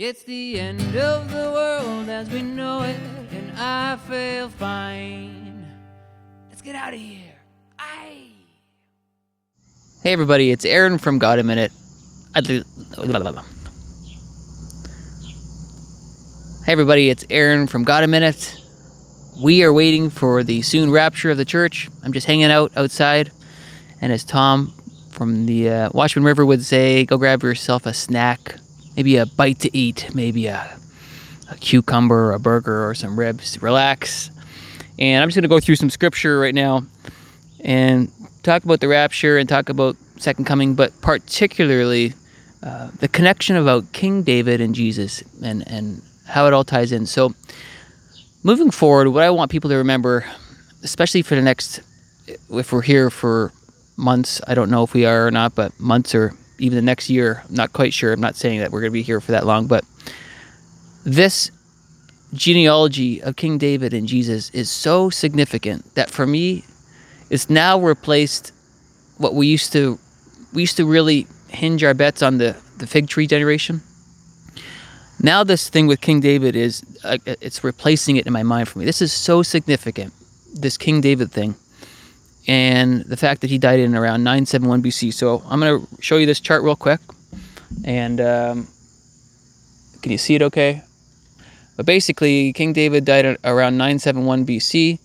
It's the end of the world as we know it, and I feel fine. Let's get out of here. Hey everybody, it's Aaron from God a Minute. Hey everybody, it's Aaron from God a Minute. We are waiting for the soon rapture of the church. I'm just hanging out outside, and as Tom from the uh, Watchman River would say, go grab yourself a snack, maybe a bite to eat, maybe a, a cucumber, a burger, or some ribs. Relax. And I'm just going to go through some scripture right now and talk about the rapture and talk about second coming, but particularly uh, the connection about King David and Jesus and, and how it all ties in. So, moving forward, what I want people to remember, especially for the next, if we're here for months, I don't know if we are or not, but months or even the next year, I'm not quite sure. I'm not saying that we're going to be here for that long, but this genealogy of King David and Jesus is so significant that for me, it's now replaced what we used to we used to really hinge our bets on the the fig tree generation. Now this thing with King David is uh, it's replacing it in my mind for me. This is so significant, this King David thing, and the fact that he died in around 971 BC. So I'm going to show you this chart real quick, and um, can you see it? Okay. But basically, King David died around 971 BC,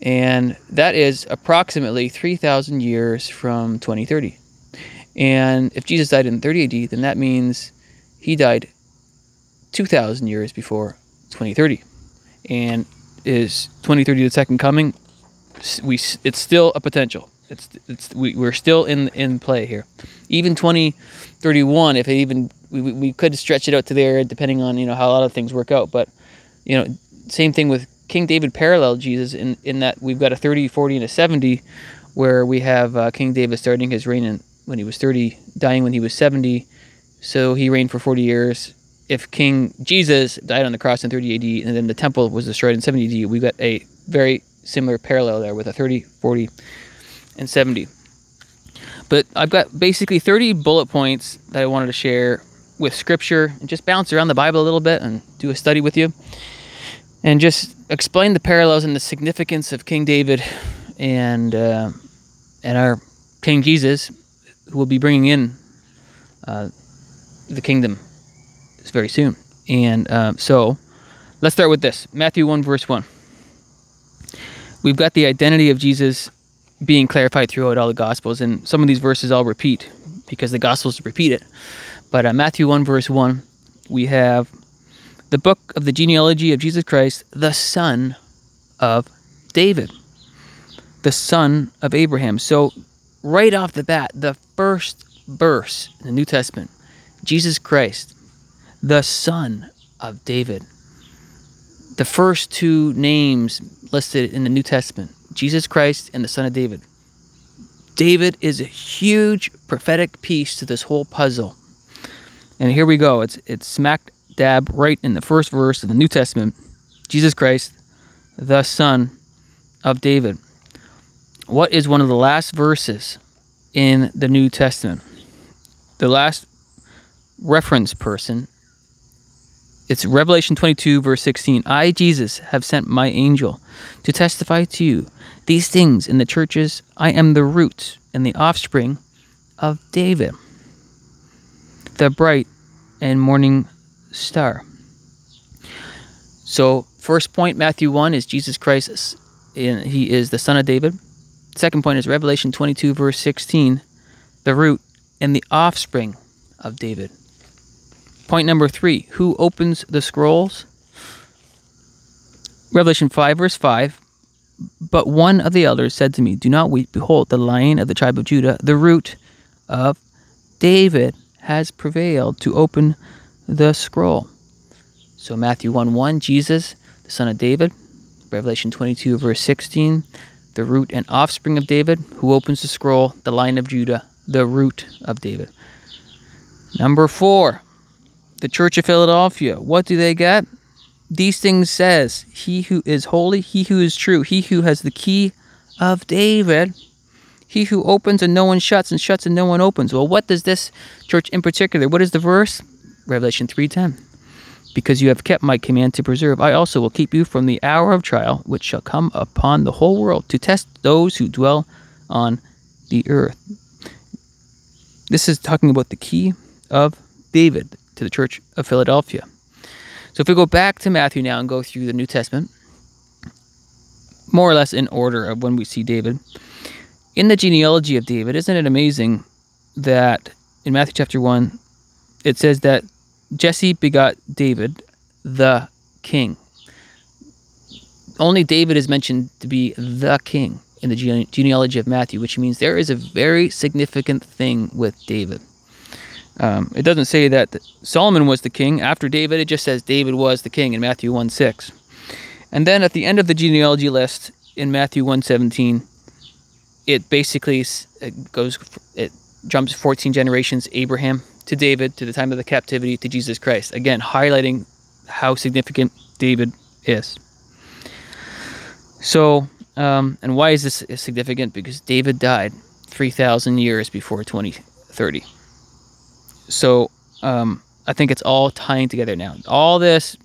and that is approximately 3,000 years from 2030. And if Jesus died in 30 AD, then that means he died 2,000 years before 2030. And is 2030 the second coming? We it's still a potential. It's it's we, we're still in in play here. Even 2031, if it even we, we- we could stretch it out to there, depending on you know how a lot of things work out. But you know, same thing with King David parallel Jesus in in that we've got a 30, 40, and a 70, where we have uh, King David starting his reign in, when he was 30, dying when he was 70. So he reigned for 40 years. If King Jesus died on the cross in 30 AD and then the temple was destroyed in 70 AD, we've got a very similar parallel there with a 30, 40, and 70. But I've got basically 30 bullet points that I wanted to share with scripture and just bounce around the Bible a little bit and do a study with you and just explain the parallels and the significance of King David and uh, and our King Jesus, who will be bringing in uh, the kingdom very soon. And uh, so, let's start with this Matthew one verse one. We've got the identity of Jesus being clarified throughout all the Gospels, and some of these verses I'll repeat because the Gospels repeat it. But uh, Matthew one verse one, we have the book of the genealogy of Jesus Christ, the son of David, the son of Abraham. So, right off the bat, the first verse in the New Testament, Jesus Christ, the son of David. The first two names listed in the New Testament, Jesus Christ and the son of David. David is a huge prophetic piece to this whole puzzle. And here we go. It's it's smack dab right in the first verse of the New Testament. Jesus Christ, the Son of David. What is one of the last verses in the New Testament? The last reference person. It's Revelation 22, verse 16. I, Jesus, have sent my angel to testify to you these things in the churches. I am the root and the offspring of David, the bright and morning star. So, first point, Matthew 1 is Jesus Christ, and he is the son of David. Second point is Revelation 22, verse 16, the root and the offspring of David. Point number three, who opens the scrolls? Revelation 5, verse 5. But one of the elders said to me, Do not weep. Behold, the lion of the tribe of Judah, the root of David, has prevailed to open the scroll. So Matthew 1 1, Jesus, the son of David. Revelation 22, verse 16, the root and offspring of David, who opens the scroll, the lion of Judah, the root of David. Number four, the Church of Philadelphia. What do they get? These things says, He who is holy, he who is true, he who has the key of David, he who opens and no one shuts, and shuts and no one opens. Well, what does this church in particular? What is the verse? Revelation 3:10. Because you have kept my command to preserve, I also will keep you from the hour of trial which shall come upon the whole world to test those who dwell on the earth. This is talking about the key of David to the church of Philadelphia. So if we go back to Matthew now and go through the New Testament, more or less in order of when we see David, in the genealogy of David, isn't it amazing that in Matthew chapter 1, it says that Jesse begot David, the king. Only David is mentioned to be the king in the gene- genealogy of Matthew, which means there is a very significant thing with David. Um, it doesn't say that Solomon was the king after David, it just says David was the king in Matthew 1 6. And then at the end of the genealogy list in Matthew 117, it basically it goes, it jumps 14 generations Abraham to David to the time of the captivity to Jesus Christ. Again, highlighting how significant David is. So, um, and why is this significant? Because David died 3,000 years before 2030. So, um, I think it's all tying together now. All this,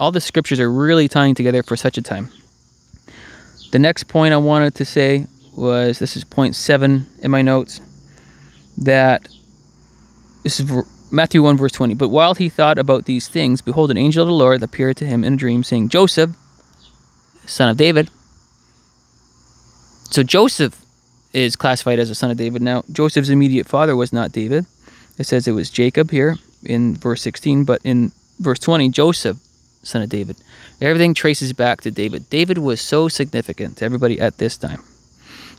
all the scriptures are really tying together for such a time. The next point I wanted to say was this is point seven in my notes that this is Matthew 1, verse 20. But while he thought about these things, behold, an angel of the Lord appeared to him in a dream, saying, Joseph, son of David. So Joseph is classified as a son of David. Now, Joseph's immediate father was not David. It says it was Jacob here in verse 16, but in verse 20, Joseph, son of David. Everything traces back to David. David was so significant to everybody at this time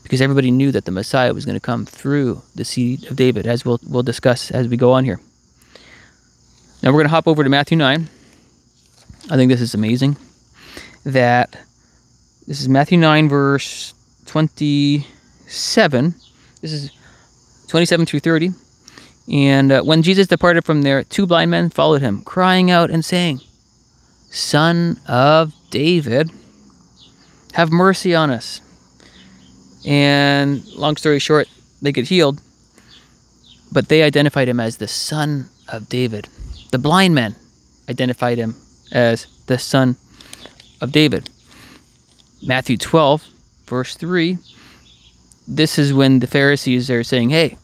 because everybody knew that the Messiah was going to come through the seed of David, as we'll, we'll discuss as we go on here. Now we're going to hop over to Matthew 9. I think this is amazing that this is Matthew 9, verse 27. This is 27 through 30. And uh, when Jesus departed from there, two blind men followed him, crying out and saying, Son of David, have mercy on us. And long story short, they get healed, but they identified him as the son of David. The blind men identified him as the son of David. Matthew 12, verse 3. This is when the Pharisees are saying, Hey,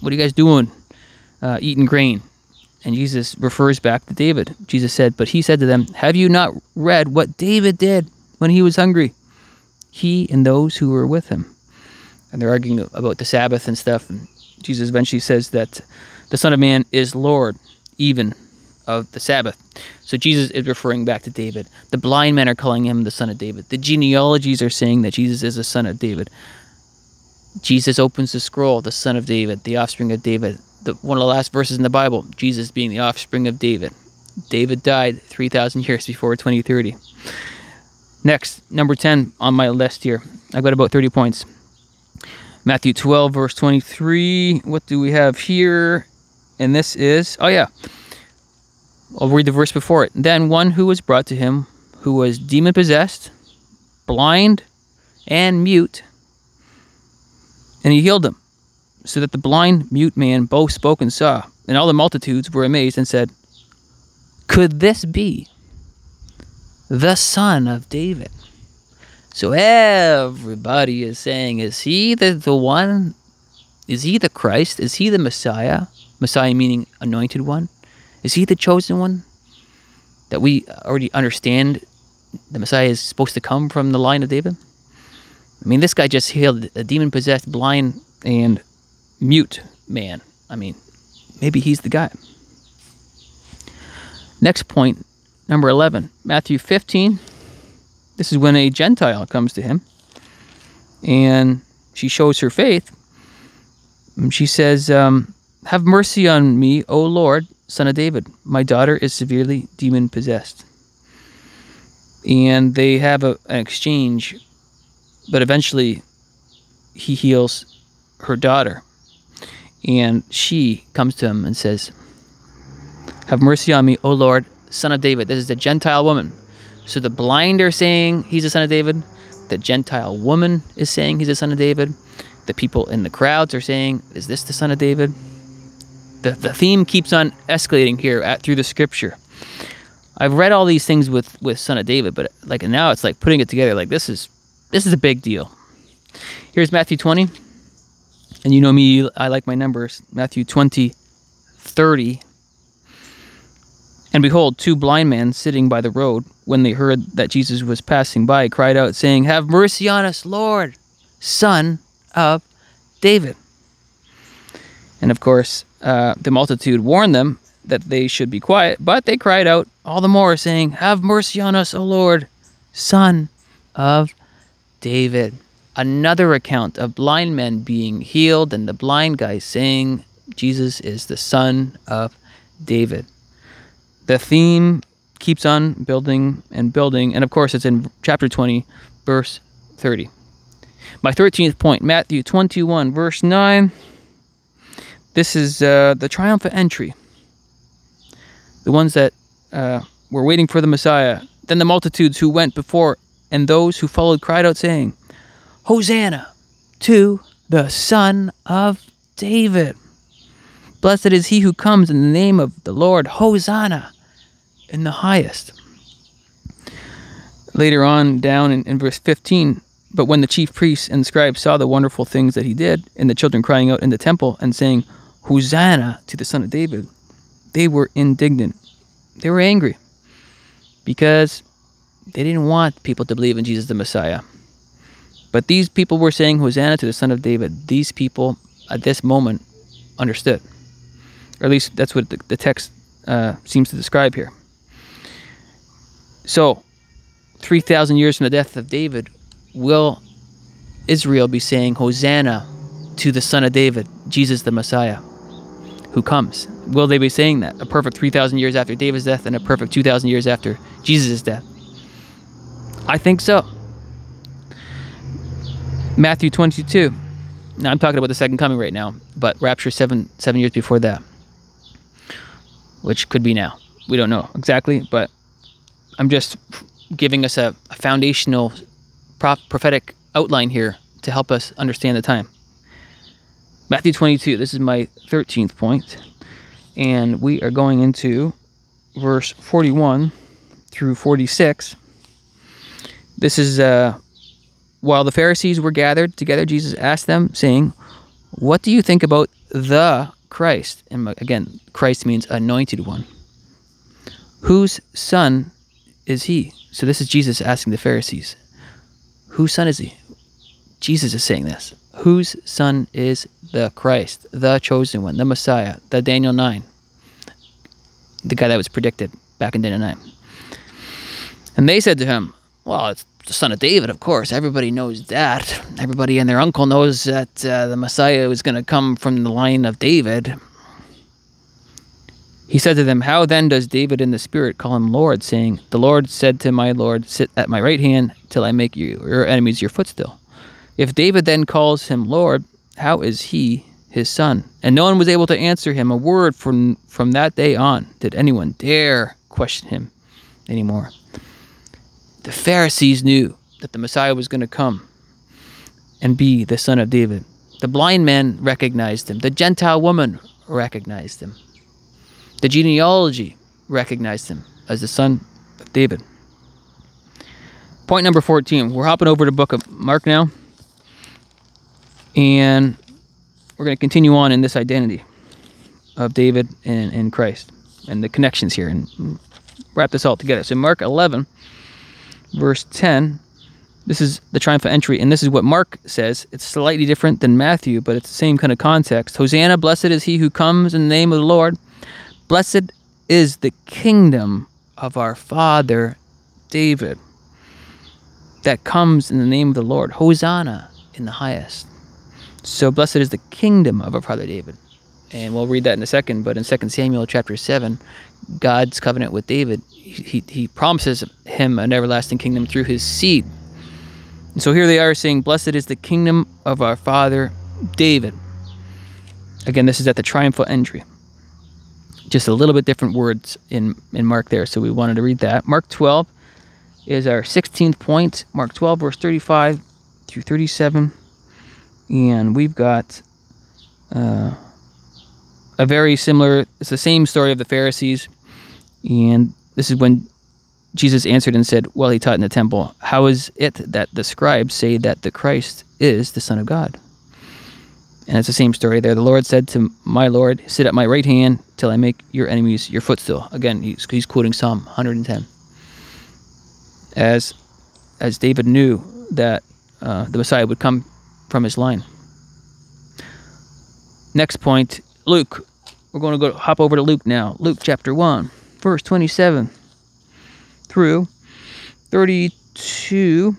what are you guys doing? Uh, eating grain. And Jesus refers back to David. Jesus said, But he said to them, Have you not read what David did when he was hungry? he and those who were with him. And they're arguing about the Sabbath and stuff. And Jesus eventually says that the Son of Man is Lord, even of the Sabbath. So Jesus is referring back to David. The blind men are calling him the Son of David. The genealogies are saying that Jesus is the Son of David. Jesus opens the scroll, the Son of David, the offspring of David. The, one of the last verses in the Bible, Jesus being the offspring of David. David died 3,000 years before 2030. Next, number 10 on my list here. I've got about 30 points. Matthew 12, verse 23. What do we have here? And this is, oh yeah. I'll read the verse before it. Then one who was brought to him, who was demon possessed, blind, and mute, and he healed him, so that the blind, mute man both spoke and saw. And all the multitudes were amazed and said, Could this be the son of David. So everybody is saying, is he the, the one? Is he the Christ? Is he the Messiah? Messiah meaning anointed one? Is he the chosen one? That we already understand the Messiah is supposed to come from the line of David? I mean, this guy just healed a demon possessed, blind, and mute man. I mean, maybe he's the guy. Next point Number 11, Matthew 15. This is when a Gentile comes to him and she shows her faith. And she says, um, Have mercy on me, O Lord, son of David. My daughter is severely demon possessed. And they have a, an exchange, but eventually he heals her daughter. And she comes to him and says, Have mercy on me, O Lord, son of David. This is the Gentile woman. So the blind are saying he's the son of David. The Gentile woman is saying he's the son of David. The people in the crowds are saying, Is this the son of David? The, the theme keeps on escalating here at, through the scripture. I've read all these things with with Son of David, but like now it's like putting it together. Like this is this is a big deal. Here's Matthew 20, and you know me, I like my numbers. Matthew 20, 30. And behold, two blind men sitting by the road, when they heard that Jesus was passing by, cried out, saying, Have mercy on us, Lord, Son of David. And of course, uh, the multitude warned them that they should be quiet, but they cried out all the more, saying, Have mercy on us, O Lord, Son of David. Another account of blind men being healed, and the blind guy saying, Jesus is the Son of David. The theme keeps on building and building, and of course, it's in chapter 20, verse 30. My 13th point, Matthew 21, verse 9. This is uh, the triumphant entry. The ones that uh, were waiting for the Messiah. Then the multitudes who went before and those who followed cried out, saying, Hosanna to the Son of David. Blessed is he who comes in the name of the Lord. Hosanna in the highest. Later on, down in, in verse 15, but when the chief priests and scribes saw the wonderful things that he did, and the children crying out in the temple and saying, Hosanna to the Son of David, they were indignant. They were angry because they didn't want people to believe in Jesus the Messiah. But these people were saying, Hosanna to the Son of David. These people at this moment understood. Or at least that's what the, the text uh, seems to describe here. So, 3,000 years from the death of David, will Israel be saying, Hosanna to the Son of David, Jesus the Messiah, who comes? Will they be saying that? A perfect 3,000 years after David's death and a perfect 2,000 years after Jesus' death? I think so. Matthew 22. Now I'm talking about the second coming right now, but rapture seven seven years before that, which could be now. We don't know exactly, but I'm just giving us a, a foundational prop, prophetic outline here to help us understand the time. Matthew 22. This is my 13th point, and we are going into verse 41 through 46. This is uh, while the Pharisees were gathered together, Jesus asked them, saying, What do you think about the Christ? And again, Christ means anointed one. Whose son is he? So this is Jesus asking the Pharisees, Whose son is he? Jesus is saying this. Whose son is the Christ, the chosen one, the Messiah, the Daniel 9, the guy that was predicted back in Daniel 9? And they said to him, Well, it's son of David, of course. Everybody knows that. Everybody and their uncle knows that uh, the Messiah was going to come from the line of David. He said to them, How then does David in the Spirit call him Lord, saying, The Lord said to my Lord, Sit at my right hand till I make you, your enemies your footstool? If David then calls him Lord, how is he his son? And no one was able to answer him a word from, from that day on. Did anyone dare question him anymore? The Pharisees knew that the Messiah was going to come and be the son of David. The blind man recognized him. The Gentile woman recognized him. The genealogy recognized him as the son of David. Point number 14. We're hopping over to book of Mark now. And we're going to continue on in this identity of David and, and Christ and the connections here and wrap this all together. So Mark 11 verse 10. This is the triumphant entry, and this is what Mark says. It's slightly different than Matthew, but it's the same kind of context. Hosanna, blessed is he who comes in the name of the Lord. Blessed is the kingdom of our father David that comes in the name of the Lord. Hosanna in the highest. So blessed is the kingdom of our father David. And we'll read that in a second, but in 2 Samuel chapter 7, God's covenant with David, he, he promises him an everlasting kingdom through his seed. And so here they are saying, Blessed is the kingdom of our father David. Again, this is at the triumphal entry. Just a little bit different words in, in Mark there, so we wanted to read that. Mark 12 is our 16th point. Mark 12, verse 35 through 37. And we've got uh, a very similar, it's the same story of the Pharisees. And this is when Jesus answered and said, Well, he taught in the temple, how is it that the scribes say that the Christ is the Son of God? And it's the same story there. The Lord said to my Lord, Sit at my right hand till I make your enemies your footstool. Again, he's, he's quoting Psalm 110. As, as David knew that uh, the Messiah would come from his line. Next point, Luke. We're going to go hop over to Luke now. Luke chapter 1, verse 27 through 32.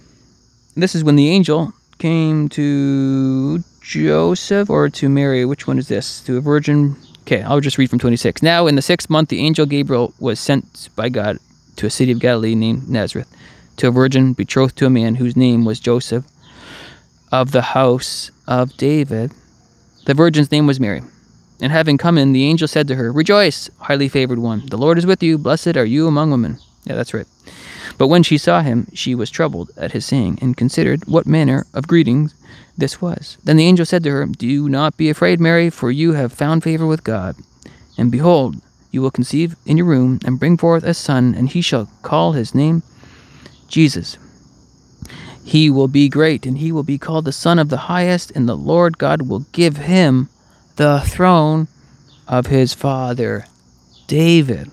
This is when the angel came to Joseph or to Mary. Which one is this? To a virgin. Okay, I'll just read from 26. Now, in the sixth month, the angel Gabriel was sent by God to a city of Galilee named Nazareth to a virgin betrothed to a man whose name was Joseph of the house of David. The virgin's name was Mary. And having come in, the angel said to her, Rejoice, highly favored one, the Lord is with you, blessed are you among women. Yeah, that's right. But when she saw him, she was troubled at his saying, and considered what manner of greetings this was. Then the angel said to her, Do not be afraid, Mary, for you have found favor with God. And behold, you will conceive in your womb, and bring forth a son, and he shall call his name Jesus. He will be great, and he will be called the Son of the Highest, and the Lord God will give him the throne of his father David.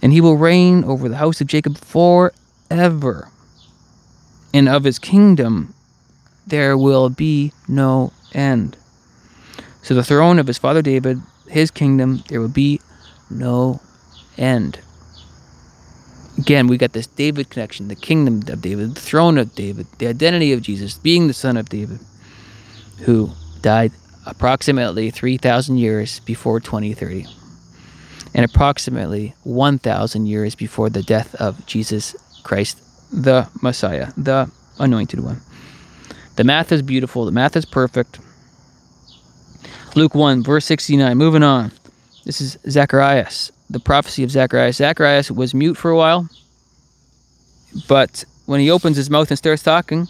And he will reign over the house of Jacob forever. And of his kingdom there will be no end. So the throne of his father David, his kingdom, there will be no end. Again, we got this David connection, the kingdom of David, the throne of David, the identity of Jesus, being the son of David, who died approximately 3,000 years before 2030 and approximately 1,000 years before the death of Jesus Christ, the Messiah, the anointed one. The math is beautiful, the math is perfect. Luke 1, verse 69, moving on. This is Zacharias, the prophecy of Zacharias. Zacharias was mute for a while, but when he opens his mouth and starts talking,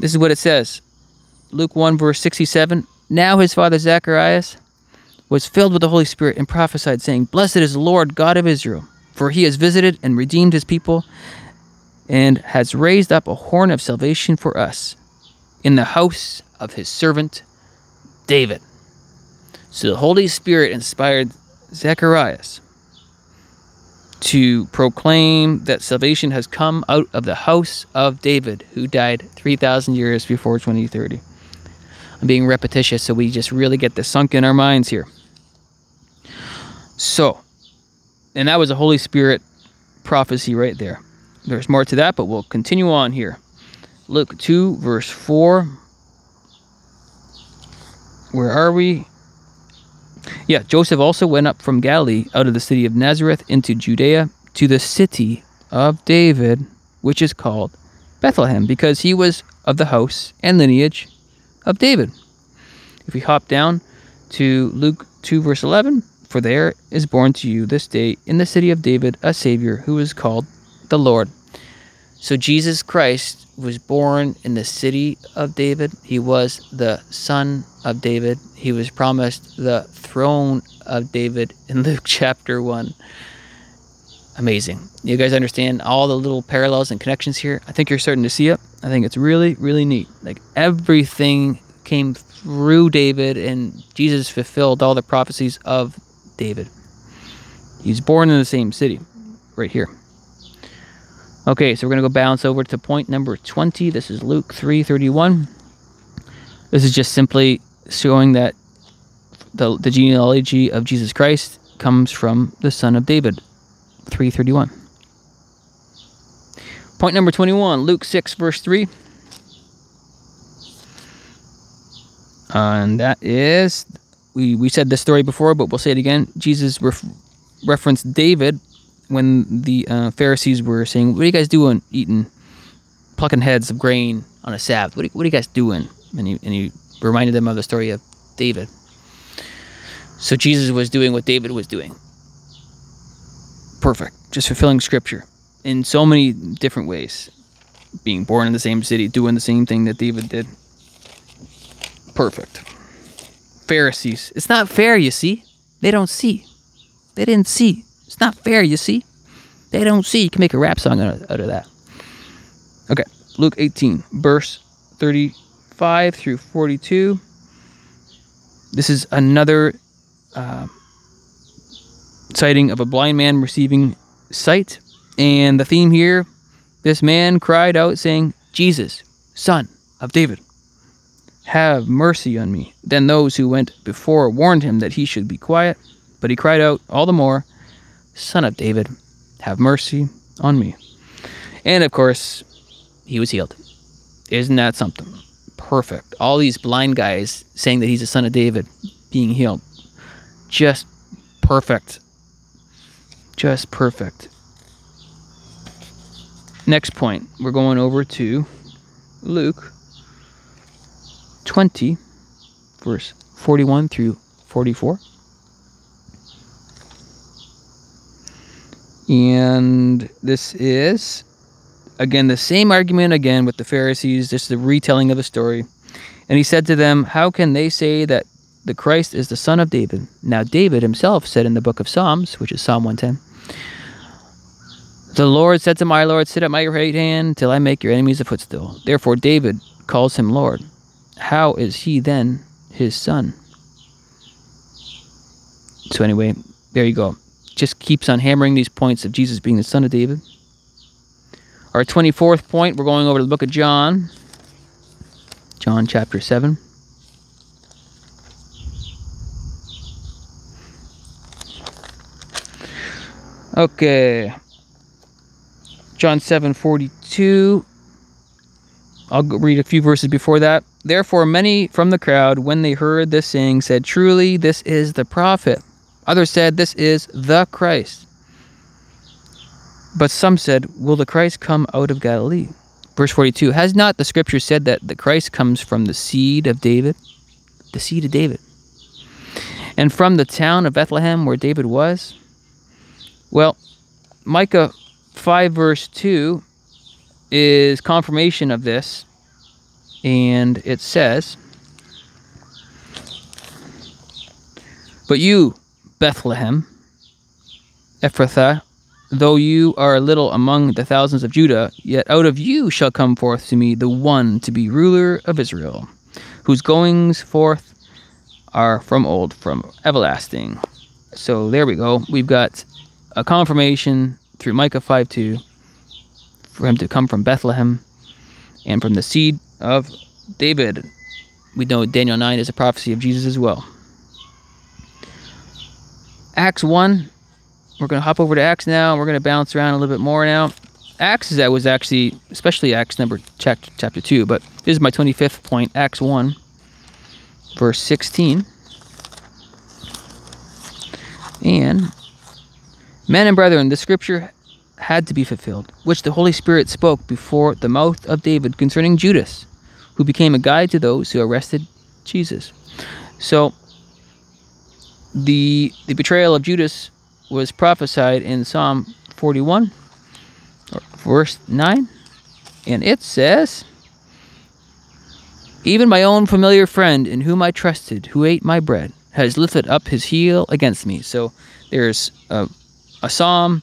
this is what it says Luke 1, verse 67 Now his father Zacharias was filled with the Holy Spirit and prophesied, saying, Blessed is the Lord God of Israel, for he has visited and redeemed his people and has raised up a horn of salvation for us in the house of his servant David. So the Holy Spirit inspired Zacharias to proclaim that salvation has come out of the house of David, who died 3,000 years before 2030. I'm being repetitious, so we just really get this sunk in our minds here. So, and that was a Holy Spirit prophecy right there. There's more to that, but we'll continue on here. Luke 2, verse 4. Where are we? Yeah, Joseph also went up from Galilee out of the city of Nazareth into Judea to the city of David, which is called Bethlehem, because he was of the house and lineage of David. If we hop down to Luke 2, verse 11, for there is born to you this day in the city of David a Savior who is called the Lord. So Jesus Christ was born in the city of David. He was the son of David. He was promised the throne of David in Luke chapter 1. Amazing. You guys understand all the little parallels and connections here? I think you're starting to see it. I think it's really, really neat. Like everything came through David, and Jesus fulfilled all the prophecies of David. He's born in the same city, right here. Okay, so we're going to go bounce over to point number 20. This is Luke 3:31. This is just simply showing that the, the genealogy of Jesus Christ comes from the son of David. 331. Point number 21, Luke 6, verse 3. and that is, we, we said this story before, but we'll say it again. Jesus ref, referenced David when the uh, Pharisees were saying, What are you guys doing eating, plucking heads of grain on a Sabbath? What are, what are you guys doing? And he, and he reminded them of the story of David. So Jesus was doing what David was doing. Perfect. Just fulfilling scripture in so many different ways. Being born in the same city, doing the same thing that David did. Perfect. Pharisees. It's not fair, you see. They don't see. They didn't see. It's not fair, you see. They don't see. You can make a rap song out of, out of that. Okay, Luke 18, verse 35 through 42. This is another uh, sighting of a blind man receiving sight. And the theme here this man cried out, saying, Jesus, son of David, have mercy on me. Then those who went before warned him that he should be quiet. But he cried out all the more, Son of David, have mercy on me. And of course, he was healed. Isn't that something? Perfect. All these blind guys saying that he's a son of David being healed. Just perfect. Just perfect. Next point, we're going over to Luke 20, verse 41 through 44. And this is, again, the same argument again with the Pharisees, just the retelling of the story. And he said to them, How can they say that the Christ is the son of David? Now, David himself said in the book of Psalms, which is Psalm 110, The Lord said to my Lord, Sit at my right hand till I make your enemies a footstool. Therefore, David calls him Lord. How is he then his son? So, anyway, there you go just keeps on hammering these points of Jesus being the son of David. Our 24th point, we're going over to the book of John, John chapter 7. Okay. John 7:42. I'll read a few verses before that. Therefore many from the crowd when they heard this saying said, "Truly this is the prophet." Others said, This is the Christ. But some said, Will the Christ come out of Galilee? Verse 42 Has not the scripture said that the Christ comes from the seed of David? The seed of David. And from the town of Bethlehem where David was? Well, Micah 5, verse 2 is confirmation of this. And it says, But you, Bethlehem, Ephrathah, though you are little among the thousands of Judah, yet out of you shall come forth to me the one to be ruler of Israel, whose goings forth are from old, from everlasting. So there we go. We've got a confirmation through Micah 5 2 for him to come from Bethlehem and from the seed of David. We know Daniel 9 is a prophecy of Jesus as well. Acts 1. We're going to hop over to Acts now. We're going to bounce around a little bit more now. Acts is that was actually, especially Acts number chapter, chapter 2, but this is my 25th point, Acts 1, verse 16. And, men and brethren, the scripture had to be fulfilled, which the Holy Spirit spoke before the mouth of David concerning Judas, who became a guide to those who arrested Jesus. So, the the betrayal of Judas was prophesied in Psalm 41, verse 9, and it says, Even my own familiar friend in whom I trusted, who ate my bread, has lifted up his heel against me. So there's a, a psalm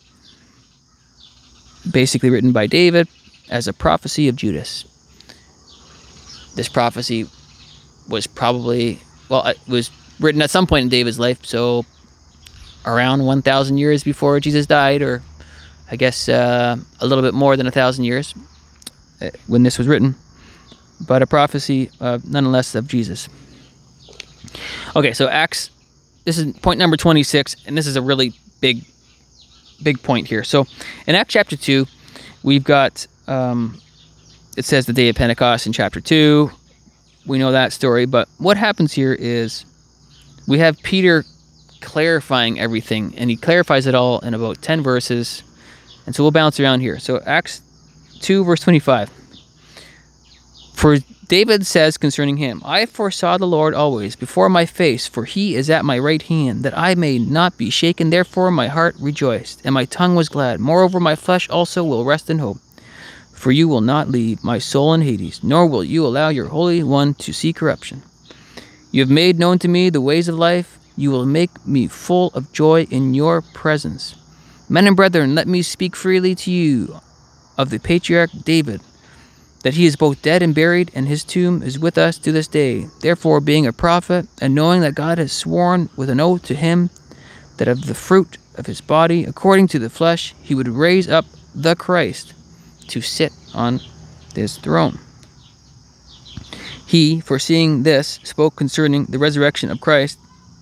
basically written by David as a prophecy of Judas. This prophecy was probably, well, it was written at some point in David's life, so around 1,000 years before Jesus died, or I guess uh, a little bit more than a thousand years uh, when this was written, but a prophecy uh, nonetheless of Jesus. Okay, so Acts, this is point number 26, and this is a really big, big point here. So in Acts chapter 2, we've got, um, it says the day of Pentecost in chapter 2. We know that story, but what happens here is we have Peter clarifying everything, and he clarifies it all in about 10 verses. And so we'll bounce around here. So, Acts 2, verse 25. For David says concerning him, I foresaw the Lord always before my face, for he is at my right hand, that I may not be shaken. Therefore my heart rejoiced, and my tongue was glad. Moreover, my flesh also will rest in hope. For you will not leave my soul in Hades, nor will you allow your Holy One to see corruption. You have made known to me the ways of life. You will make me full of joy in your presence. Men and brethren, let me speak freely to you of the patriarch David, that he is both dead and buried, and his tomb is with us to this day. Therefore, being a prophet, and knowing that God has sworn with an oath to him that of the fruit of his body, according to the flesh, he would raise up the Christ to sit on his throne. He, foreseeing this, spoke concerning the resurrection of Christ,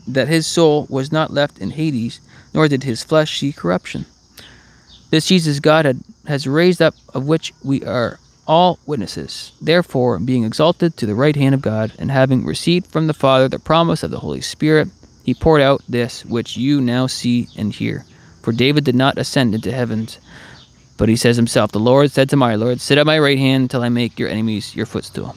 that his soul was not left in Hades, nor did his flesh see corruption. This Jesus God had, has raised up, of which we are all witnesses. Therefore, being exalted to the right hand of God, and having received from the Father the promise of the Holy Spirit, he poured out this which you now see and hear. For David did not ascend into heavens, but he says himself, The Lord said to my Lord, Sit at my right hand till I make your enemies your footstool.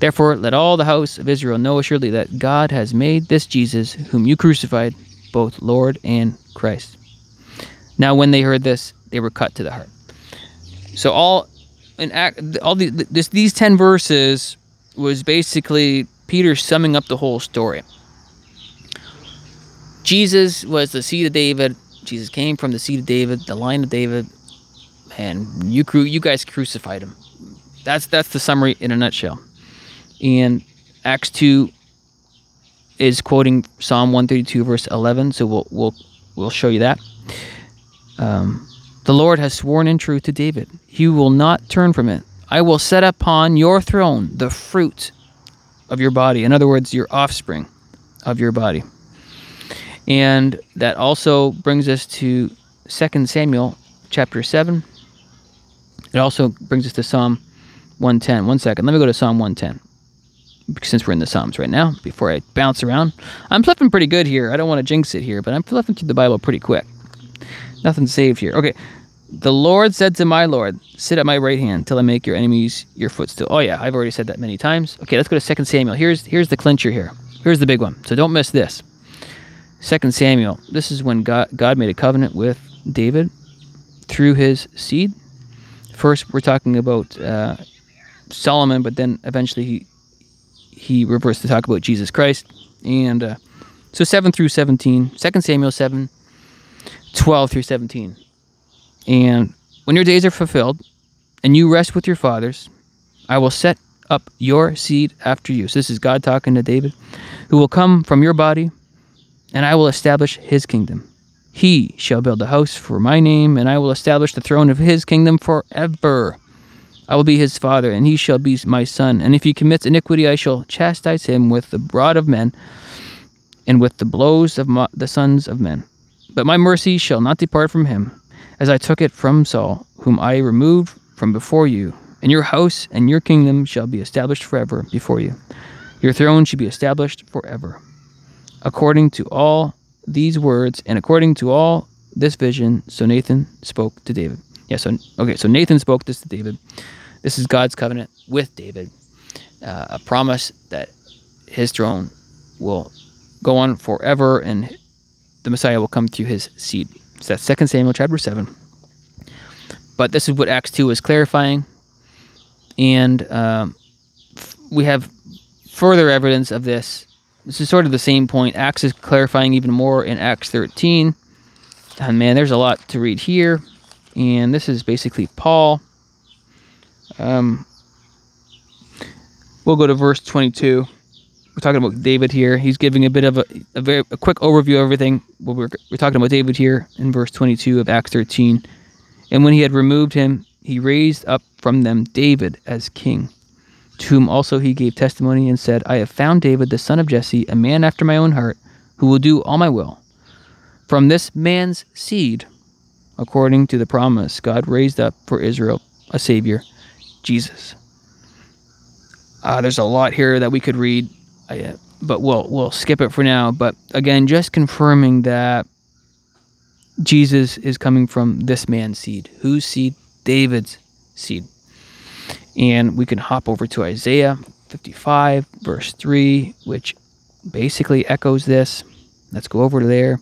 Therefore, let all the house of Israel know assuredly that God has made this Jesus, whom you crucified, both Lord and Christ. Now, when they heard this, they were cut to the heart. So all in act, all the, this, these ten verses was basically Peter summing up the whole story. Jesus was the seed of David. Jesus came from the seed of David, the line of David, and you you guys crucified him. That's that's the summary in a nutshell. And Acts two is quoting Psalm one thirty two verse eleven. So we'll we'll we'll show you that. Um, the Lord has sworn in truth to David; he will not turn from it. I will set upon your throne the fruit of your body. In other words, your offspring of your body. And that also brings us to 2 Samuel chapter 7. It also brings us to Psalm 110. One second. Let me go to Psalm 110. Since we're in the Psalms right now, before I bounce around. I'm flipping pretty good here. I don't want to jinx it here, but I'm flipping through the Bible pretty quick. Nothing saved here. Okay. The Lord said to my Lord, Sit at my right hand till I make your enemies your footstool. Oh, yeah. I've already said that many times. Okay, let's go to 2 Samuel. Here's, here's the clincher here. Here's the big one. So don't miss this. Second Samuel. This is when God, God made a covenant with David through his seed. First, we're talking about uh, Solomon, but then eventually he he reversed to talk about Jesus Christ. And uh, so 7 through 17, 2 Samuel 7, 12 through 17. And when your days are fulfilled and you rest with your fathers, I will set up your seed after you. So this is God talking to David, who will come from your body and I will establish his kingdom. He shall build a house for my name, and I will establish the throne of his kingdom forever. I will be his father, and he shall be my son. And if he commits iniquity, I shall chastise him with the rod of men and with the blows of the sons of men. But my mercy shall not depart from him, as I took it from Saul, whom I removed from before you. And your house and your kingdom shall be established forever before you. Your throne shall be established forever according to all these words and according to all this vision, so Nathan spoke to David. Yeah, so okay, so Nathan spoke this to David. This is God's covenant with David, uh, a promise that his throne will go on forever, and the Messiah will come through his seed. So that's Second Samuel chapter seven. But this is what Acts two is clarifying, and um, we have further evidence of this this is sort of the same point. Acts is clarifying even more in Acts 13. And man, there's a lot to read here. And this is basically Paul. Um, we'll go to verse 22. We're talking about David here. He's giving a bit of a, a very a quick overview of everything. We're, we're talking about David here in verse 22 of Acts 13. And when he had removed him, he raised up from them David as king to whom also he gave testimony and said, I have found David the son of Jesse, a man after my own heart, who will do all my will. From this man's seed, according to the promise, God raised up for Israel a Savior, Jesus. Uh, there's a lot here that we could read, uh, but we'll we'll skip it for now. But again, just confirming that Jesus is coming from this man's seed. Whose seed? David's seed. And we can hop over to Isaiah 55, verse 3, which basically echoes this. Let's go over there.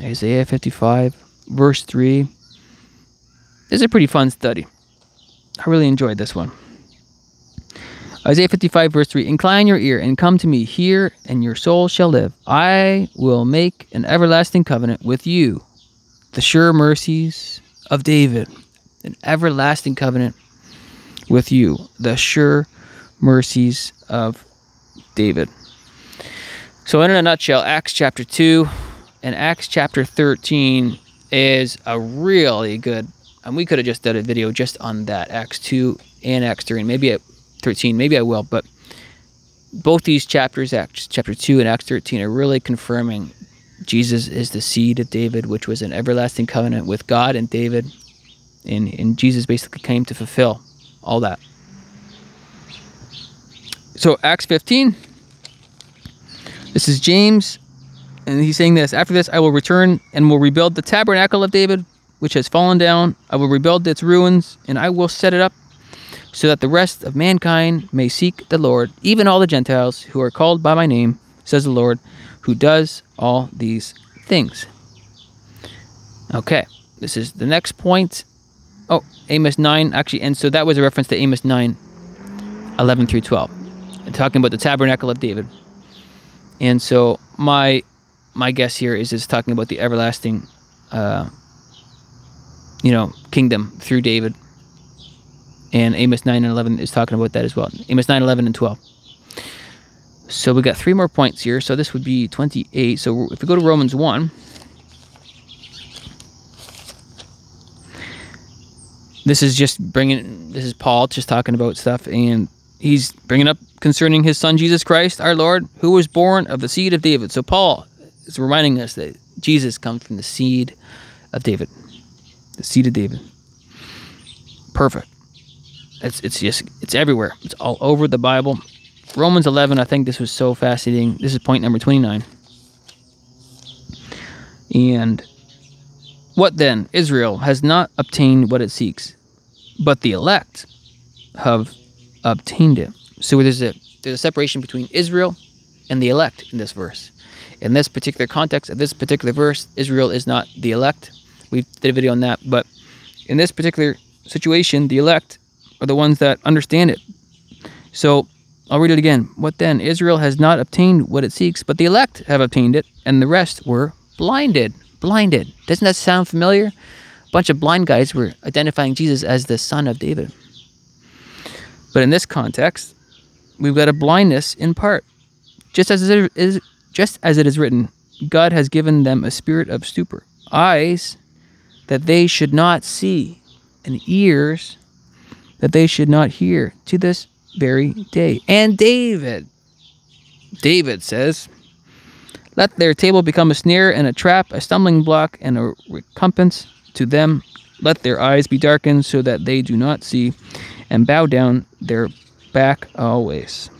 Isaiah 55, verse 3. This is a pretty fun study. I really enjoyed this one. Isaiah 55, verse 3 Incline your ear and come to me, hear, and your soul shall live. I will make an everlasting covenant with you, the sure mercies of David, an everlasting covenant with you, the sure mercies of David. So, in a nutshell, Acts chapter 2 and Acts chapter 13 is a really good, and we could have just done a video just on that, Acts 2 and Acts 3, and maybe at 13, maybe I will, but both these chapters, Acts chapter 2 and Acts 13, are really confirming Jesus is the seed of David, which was an everlasting covenant with God and David. And, and Jesus basically came to fulfill all that. So, Acts 15, this is James, and he's saying this After this, I will return and will rebuild the tabernacle of David, which has fallen down. I will rebuild its ruins, and I will set it up so that the rest of mankind may seek the Lord, even all the Gentiles who are called by my name, says the Lord, who does all these things. Okay, this is the next point. Oh, Amos 9, actually, and so that was a reference to Amos 9, 11 through 12, talking about the tabernacle of David. And so my my guess here is it's talking about the everlasting, uh, you know, kingdom through David. And Amos 9 and 11 is talking about that as well. Amos 9, 11, and 12. So we got three more points here. So this would be 28. So if we go to Romans 1, this is just bringing, this is Paul just talking about stuff. And he's bringing up concerning his son Jesus Christ, our Lord, who was born of the seed of David. So Paul is reminding us that Jesus comes from the seed of David. The seed of David. Perfect. It's, it's just, it's everywhere. It's all over the Bible. Romans 11, I think this was so fascinating. This is point number 29. And what then? Israel has not obtained what it seeks, but the elect have obtained it. So there's a there's a separation between Israel and the elect in this verse. In this particular context of this particular verse, Israel is not the elect. We did a video on that, but in this particular situation, the elect are the ones that understand it. So I'll read it again. What then? Israel has not obtained what it seeks, but the elect have obtained it, and the rest were blinded. Blinded. Doesn't that sound familiar? A bunch of blind guys were identifying Jesus as the son of David. But in this context, we've got a blindness in part. Just as it is just as it is written, God has given them a spirit of stupor, eyes that they should not see, and ears that they should not hear to this very day. And David, David says, Let their table become a snare and a trap, a stumbling block and a recompense to them. Let their eyes be darkened so that they do not see, and bow down their back always.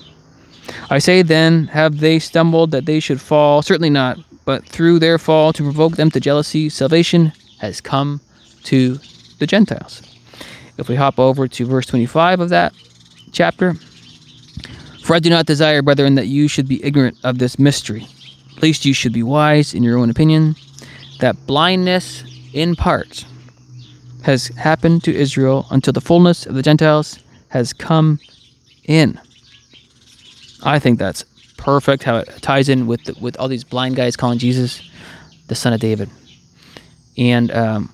I say then, have they stumbled that they should fall? Certainly not. But through their fall to provoke them to jealousy, salvation has come to the Gentiles. If we hop over to verse 25 of that chapter, for I do not desire, brethren, that you should be ignorant of this mystery, least you should be wise in your own opinion, that blindness in part has happened to Israel until the fullness of the Gentiles has come in. I think that's perfect how it ties in with the, with all these blind guys calling Jesus the son of David. And um,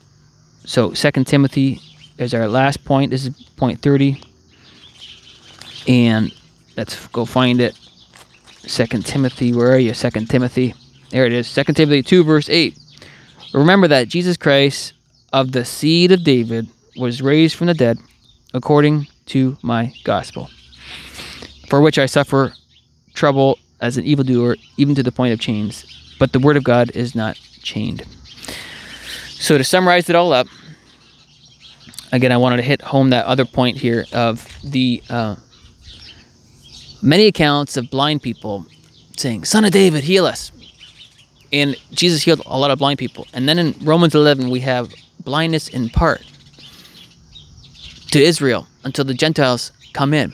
so Second Timothy is our last point. This is point 30. And let's go find it. Second Timothy, where are you? Second Timothy. There it is. Second Timothy 2, verse 8. Remember that Jesus Christ of the seed of David was raised from the dead according to my gospel, for which I suffer trouble as an evildoer, even to the point of chains. But the word of God is not chained. So to summarize it all up, again, I wanted to hit home that other point here of the uh, many accounts of blind people saying, Son of David, heal us. And Jesus healed a lot of blind people. And then in Romans 11, we have blindness in part to Israel until the Gentiles come in.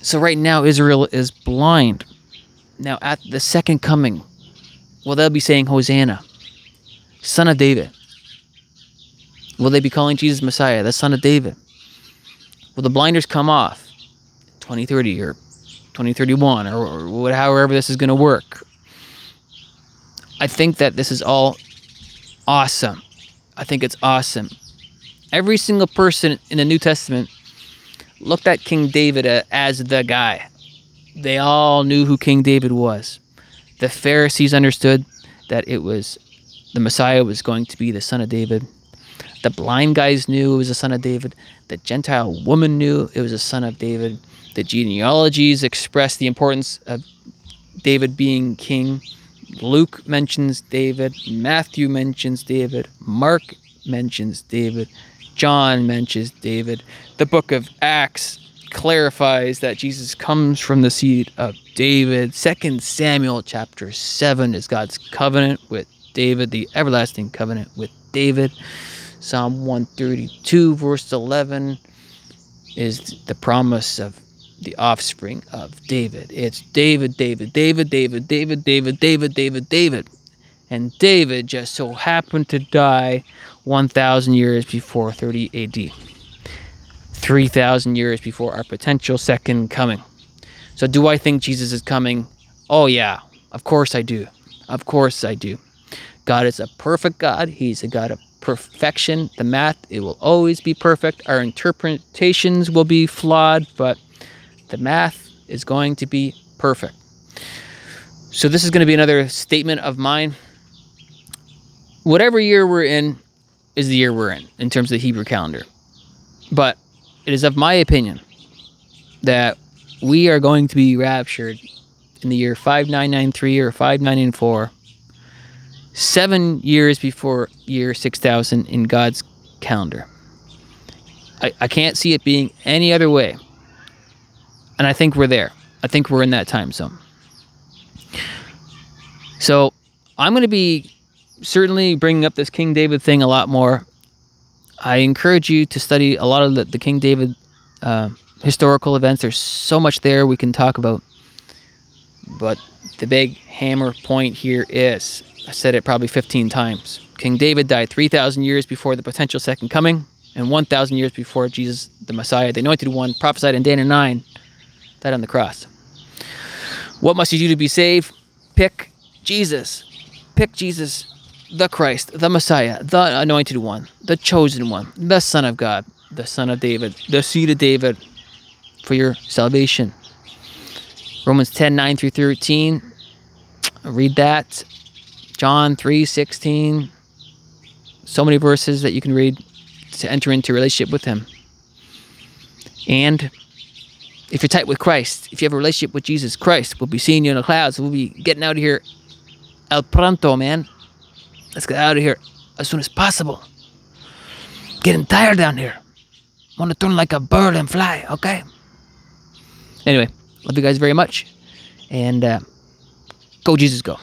So right now, Israel is blind. Now, at the second coming, well, they'll be saying, Hosanna, Son of David. Will they be calling Jesus Messiah, the Son of David? Will the blinders come off 2030 or 2031 or, or however this is going to work? I think that this is all awesome. I think it's awesome. Every single person in the New Testament looked at King David uh, as the guy. They all knew who King David was. The Pharisees understood that it was the Messiah was going to be the son of David. The blind guys knew it was the son of David. The Gentile woman knew it was a son of David. The genealogies express the importance of David being king. Luke mentions David. Matthew mentions David. Mark mentions David. John mentions David. The book of Acts clarifies that Jesus comes from the seed of David. Second Samuel chapter 7 is God's covenant with David, the everlasting covenant with David. Psalm 132, verse 11, is the promise of the offspring of David. It's David, David, David, David, David, David, David, David, David. And David just so happened to die 1,000 years before 30 AD. 3,000 years before our potential second coming. So, do I think Jesus is coming? Oh, yeah. Of course I do. Of course I do. God is a perfect God. He's a God of perfection. The math, it will always be perfect. Our interpretations will be flawed, but the math is going to be perfect. So, this is going to be another statement of mine. Whatever year we're in is the year we're in, in terms of the Hebrew calendar. But it is of my opinion that we are going to be raptured in the year 5993 or 5994 seven years before year 6000 in God's calendar. I, I can't see it being any other way. And I think we're there. I think we're in that time zone. So I'm going to be certainly bringing up this King David thing a lot more. I encourage you to study a lot of the, the King David uh, historical events. There's so much there we can talk about. But the big hammer point here is I said it probably 15 times. King David died 3,000 years before the potential second coming and 1,000 years before Jesus, the Messiah, the anointed one, prophesied in Daniel 9, died on the cross. What must you do to be saved? Pick Jesus. Pick Jesus, the Christ, the Messiah, the anointed one, the chosen one, the Son of God, the Son of David, the seed of David for your salvation. Romans 10 9 through 13. Read that. John 3 16. So many verses that you can read to enter into relationship with Him. And if you're tight with Christ, if you have a relationship with Jesus Christ, we'll be seeing you in the clouds. We'll be getting out of here el pronto, man. Let's get out of here as soon as possible. Getting tired down here. Want to turn like a bird and fly, okay? Anyway, love you guys very much. And uh, go, Jesus, go.